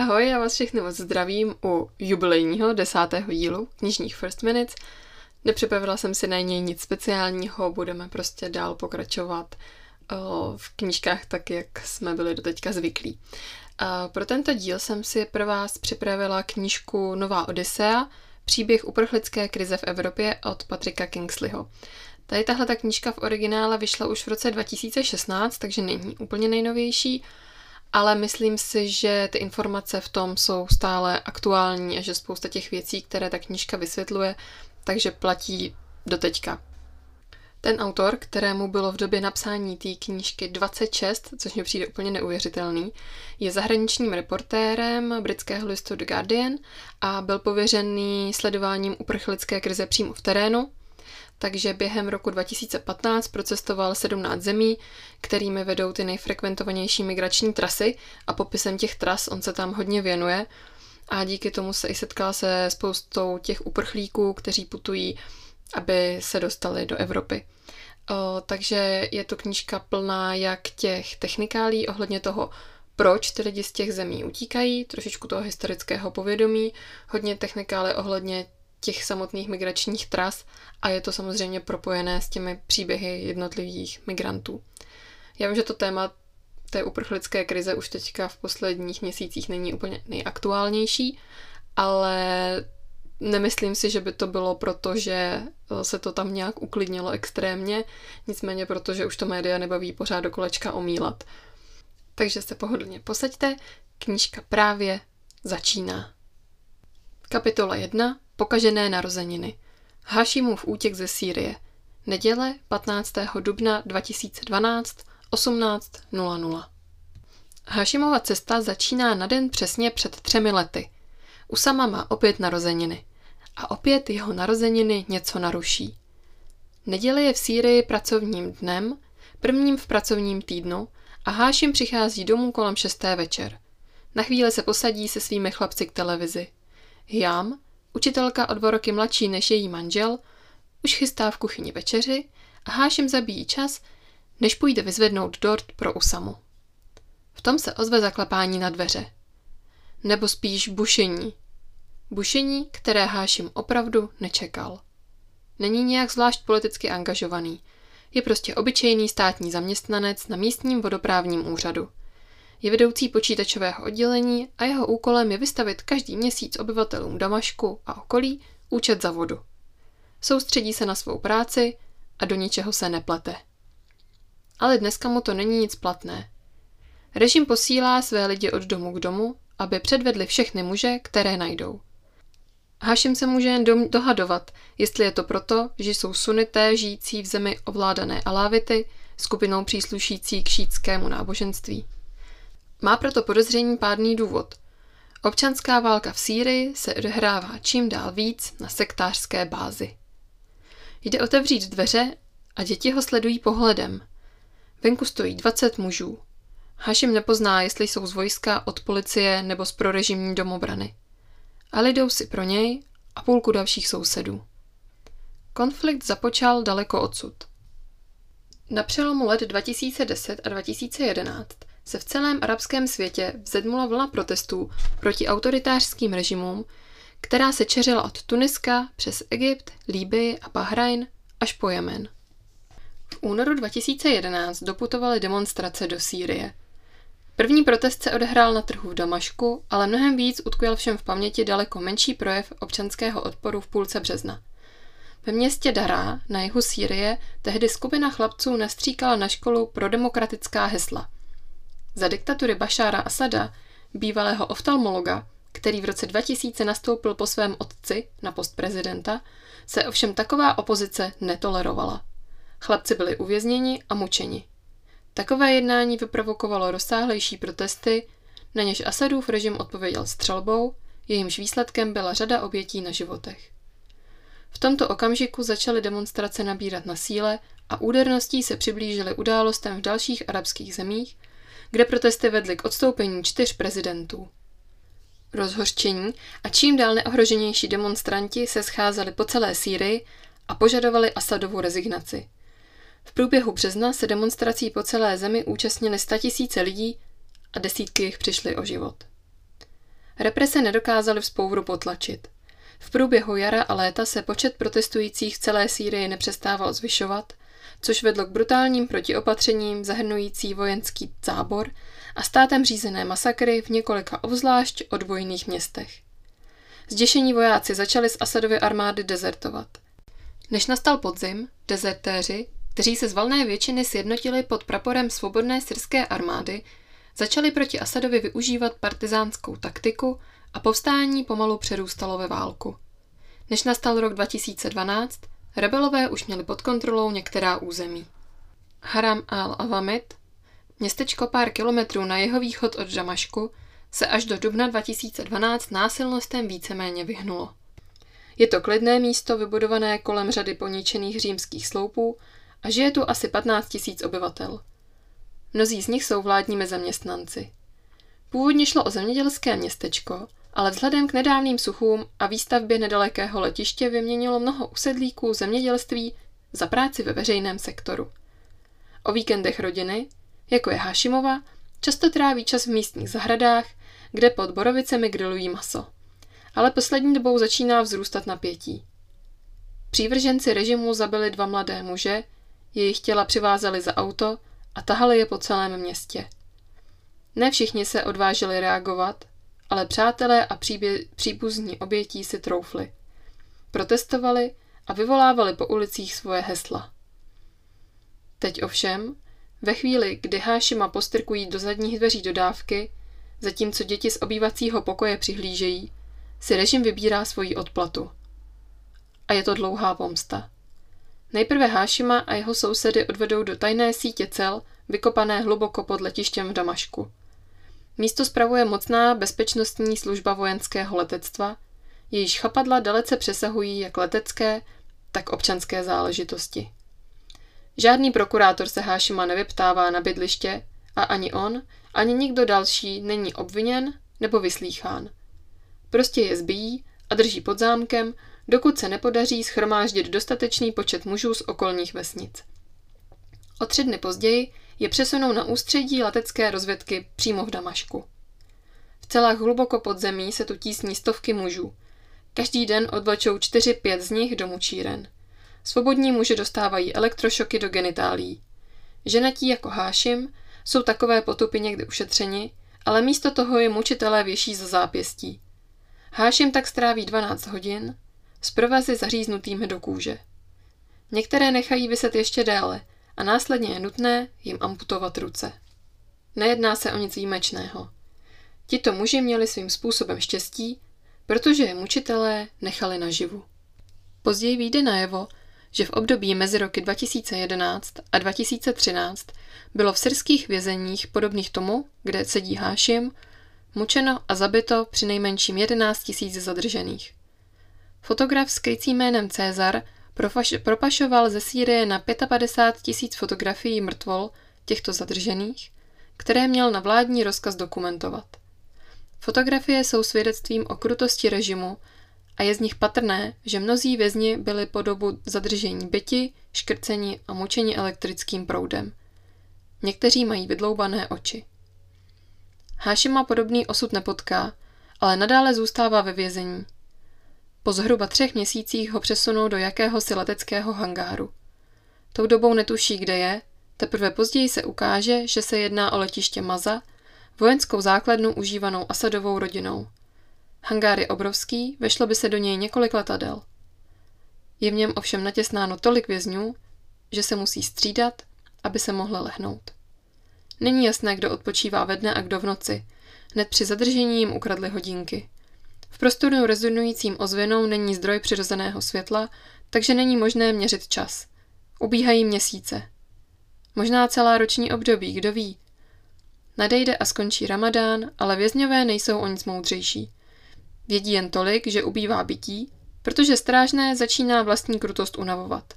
Ahoj, já vás všechny moc zdravím u jubilejního desátého dílu knižních First Minutes. Nepřipravila jsem si na něj nic speciálního, budeme prostě dál pokračovat v knížkách tak, jak jsme byli doteďka zvyklí. Pro tento díl jsem si pro vás připravila knížku Nová Odisea, příběh uprchlické krize v Evropě od Patrika Kingsleyho. Tady tahle ta knížka v originále vyšla už v roce 2016, takže není úplně nejnovější, ale myslím si, že ty informace v tom jsou stále aktuální a že spousta těch věcí, které ta knížka vysvětluje, takže platí do teďka. Ten autor, kterému bylo v době napsání té knížky 26, což mi přijde úplně neuvěřitelný, je zahraničním reportérem britského listu The Guardian a byl pověřený sledováním uprchlické krize přímo v terénu, takže během roku 2015 procestoval 17 zemí, kterými vedou ty nejfrekventovanější migrační trasy a popisem těch tras on se tam hodně věnuje a díky tomu se i setkal se spoustou těch uprchlíků, kteří putují, aby se dostali do Evropy. O, takže je to knížka plná jak těch technikálí ohledně toho, proč ty lidi z těch zemí utíkají, trošičku toho historického povědomí, hodně technikály ohledně těch samotných migračních tras a je to samozřejmě propojené s těmi příběhy jednotlivých migrantů. Já vím, že to téma té uprchlické krize už teďka v posledních měsících není úplně nejaktuálnější, ale nemyslím si, že by to bylo proto, že se to tam nějak uklidnilo extrémně, nicméně proto, že už to média nebaví pořád do kolečka omílat. Takže se pohodlně posaďte, knížka právě začíná. Kapitola 1. Pokažené narozeniny. Hašimův útěk ze Sýrie. Neděle 15. dubna 2012 18.00. Hašimova cesta začíná na den přesně před třemi lety. Usama má opět narozeniny. A opět jeho narozeniny něco naruší. Neděle je v Sýrii pracovním dnem, prvním v pracovním týdnu a Hášim přichází domů kolem šesté večer. Na chvíli se posadí se svými chlapci k televizi. Hiam, učitelka o dva roky mladší než její manžel, už chystá v kuchyni večeři a Hášim zabíjí čas, než půjde vyzvednout dort pro Usamu. V tom se ozve zaklepání na dveře. Nebo spíš bušení. Bušení, které Hášim opravdu nečekal. Není nějak zvlášť politicky angažovaný. Je prostě obyčejný státní zaměstnanec na místním vodoprávním úřadu. Je vedoucí počítačového oddělení a jeho úkolem je vystavit každý měsíc obyvatelům Damašku a okolí účet za vodu. Soustředí se na svou práci a do ničeho se neplete. Ale dneska mu to není nic platné. Režim posílá své lidi od domu k domu, aby předvedli všechny muže, které najdou. Hašim se může jen dohadovat, jestli je to proto, že jsou sunité žijící v zemi ovládané alávity, skupinou příslušící k šítskému náboženství. Má proto podezření pádný důvod. Občanská válka v Sýrii se odehrává čím dál víc na sektářské bázi. Jde otevřít dveře a děti ho sledují pohledem. Venku stojí 20 mužů. Hašim nepozná, jestli jsou z vojska, od policie nebo z prorežimní domobrany. Ale jdou si pro něj a půlku dalších sousedů. Konflikt započal daleko odsud. Na přelomu let 2010 a 2011 se v celém arabském světě vzedmula vlna protestů proti autoritářským režimům, která se čeřila od Tuniska přes Egypt, Líbii a Bahrajn až po Jemen. V únoru 2011 doputovaly demonstrace do Sýrie. První protest se odehrál na trhu v Damašku, ale mnohem víc utkvěl všem v paměti daleko menší projev občanského odporu v půlce března. Ve městě Dará na jihu Sýrie tehdy skupina chlapců nastříkala na školu pro demokratická hesla – za diktatury Bašára Asada, bývalého oftalmologa, který v roce 2000 nastoupil po svém otci na post prezidenta, se ovšem taková opozice netolerovala. Chlapci byli uvězněni a mučeni. Takové jednání vyprovokovalo rozsáhlejší protesty, na něž Asadův režim odpověděl střelbou, jejímž výsledkem byla řada obětí na životech. V tomto okamžiku začaly demonstrace nabírat na síle a úderností se přiblížily událostem v dalších arabských zemích, kde protesty vedly k odstoupení čtyř prezidentů. Rozhořčení a čím dál neohroženější demonstranti se scházeli po celé Sýrii a požadovali Asadovu rezignaci. V průběhu března se demonstrací po celé zemi účastnili statisíce lidí a desítky jich přišly o život. represe nedokázaly vzpouru potlačit. V průběhu jara a léta se počet protestujících v celé Sýrii nepřestával zvyšovat, což vedlo k brutálním protiopatřením zahrnující vojenský zábor a státem řízené masakry v několika obzvlášť odbojných městech. Zděšení vojáci začali z Asadovy armády dezertovat. Než nastal podzim, dezertéři, kteří se z valné většiny sjednotili pod praporem svobodné syrské armády, začali proti Asadovi využívat partizánskou taktiku a povstání pomalu přerůstalo ve válku. Než nastal rok 2012, rebelové už měli pod kontrolou některá území. Haram al-Avamit, městečko pár kilometrů na jeho východ od Damašku, se až do dubna 2012 násilnostem víceméně vyhnulo. Je to klidné místo vybudované kolem řady poničených římských sloupů a žije tu asi 15 tisíc obyvatel. Mnozí z nich jsou vládními zaměstnanci. Původně šlo o zemědělské městečko, ale vzhledem k nedávným suchům a výstavbě nedalekého letiště vyměnilo mnoho usedlíků zemědělství za práci ve veřejném sektoru. O víkendech rodiny, jako je Hašimova, často tráví čas v místních zahradách, kde pod borovicemi grilují maso. Ale poslední dobou začíná vzrůstat napětí. Přívrženci režimu zabili dva mladé muže, jejich těla přivázeli za auto a tahali je po celém městě. Ne všichni se odvážili reagovat, ale přátelé a příbě- příbuzní obětí si troufli. Protestovali a vyvolávali po ulicích svoje hesla. Teď ovšem, ve chvíli, kdy Hášima postrkují do zadních dveří dodávky, zatímco děti z obývacího pokoje přihlížejí, si režim vybírá svoji odplatu. A je to dlouhá pomsta. Nejprve Hášima a jeho sousedy odvedou do tajné sítě cel, vykopané hluboko pod letištěm v Damašku. Místo spravuje mocná bezpečnostní služba vojenského letectva, jejíž chapadla dalece přesahují jak letecké, tak občanské záležitosti. Žádný prokurátor se Hášima nevyptává na bydliště a ani on, ani nikdo další není obviněn nebo vyslýchán. Prostě je zbíjí a drží pod zámkem, dokud se nepodaří schromáždit dostatečný počet mužů z okolních vesnic. O tři dny později je přesunou na ústředí letecké rozvědky přímo v Damašku. V celách hluboko pod zemí se tu tísní stovky mužů. Každý den odvlečou 4-5 z nich do mučíren. Svobodní muži dostávají elektrošoky do genitálí. Ženatí jako Hášim jsou takové potupy někdy ušetřeni, ale místo toho je mučitelé věší za zápěstí. Hášim tak stráví 12 hodin s provazy zaříznutými do kůže. Některé nechají vyset ještě déle a následně je nutné jim amputovat ruce. Nejedná se o nic výjimečného. Tito muži měli svým způsobem štěstí, protože je mučitelé nechali naživu. Později vyjde najevo, že v období mezi roky 2011 a 2013 bylo v syrských vězeních podobných tomu, kde sedí Hášim, mučeno a zabito při nejmenším 11 tisíc zadržených. Fotograf s krycím jménem Cezar propašoval ze Sýrie na 55 tisíc fotografií mrtvol těchto zadržených, které měl na vládní rozkaz dokumentovat. Fotografie jsou svědectvím o krutosti režimu a je z nich patrné, že mnozí vězni byli po dobu zadržení byti, škrceni a mučeni elektrickým proudem. Někteří mají vydloubané oči. Hášima podobný osud nepotká, ale nadále zůstává ve vězení. Po zhruba třech měsících ho přesunou do jakéhosi leteckého hangáru. Tou dobou netuší, kde je, teprve později se ukáže, že se jedná o letiště Maza, vojenskou základnu užívanou Asadovou rodinou. Hangár je obrovský, vešlo by se do něj několik letadel. Je v něm ovšem natěsnáno tolik vězňů, že se musí střídat, aby se mohli lehnout. Není jasné, kdo odpočívá ve dne a kdo v noci. Hned při zadržení jim ukradli hodinky. V prostoru rezonujícím ozvěnou není zdroj přirozeného světla, takže není možné měřit čas. Ubíhají měsíce. Možná celá roční období, kdo ví. Nadejde a skončí ramadán, ale vězňové nejsou o nic moudřejší. Vědí jen tolik, že ubývá bytí, protože strážné začíná vlastní krutost unavovat.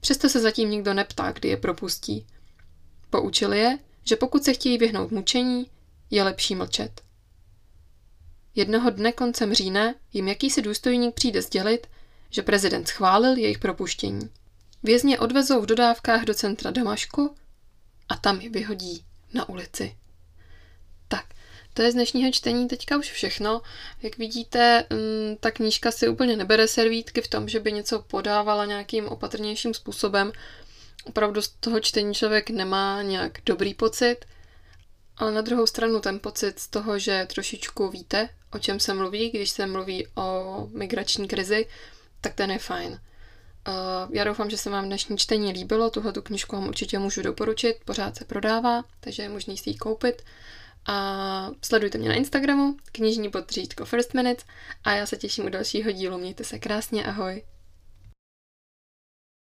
Přesto se zatím nikdo neptá, kdy je propustí. Poučili je, že pokud se chtějí vyhnout mučení, je lepší mlčet. Jednoho dne koncem října jim jakýsi důstojník přijde sdělit, že prezident schválil jejich propuštění. Vězně odvezou v dodávkách do centra Damašku a tam je vyhodí na ulici. Tak, to je z dnešního čtení teďka už všechno. Jak vidíte, mm, ta knížka si úplně nebere servítky v tom, že by něco podávala nějakým opatrnějším způsobem. Opravdu z toho čtení člověk nemá nějak dobrý pocit, ale na druhou stranu ten pocit z toho, že trošičku víte, o čem se mluví, když se mluví o migrační krizi, tak ten je fajn. Uh, já doufám, že se vám dnešní čtení líbilo, tuhle tu knižku vám určitě můžu doporučit, pořád se prodává, takže je možný si ji koupit. A sledujte mě na Instagramu, knižní podřídko First Minutes a já se těším u dalšího dílu. Mějte se krásně, ahoj!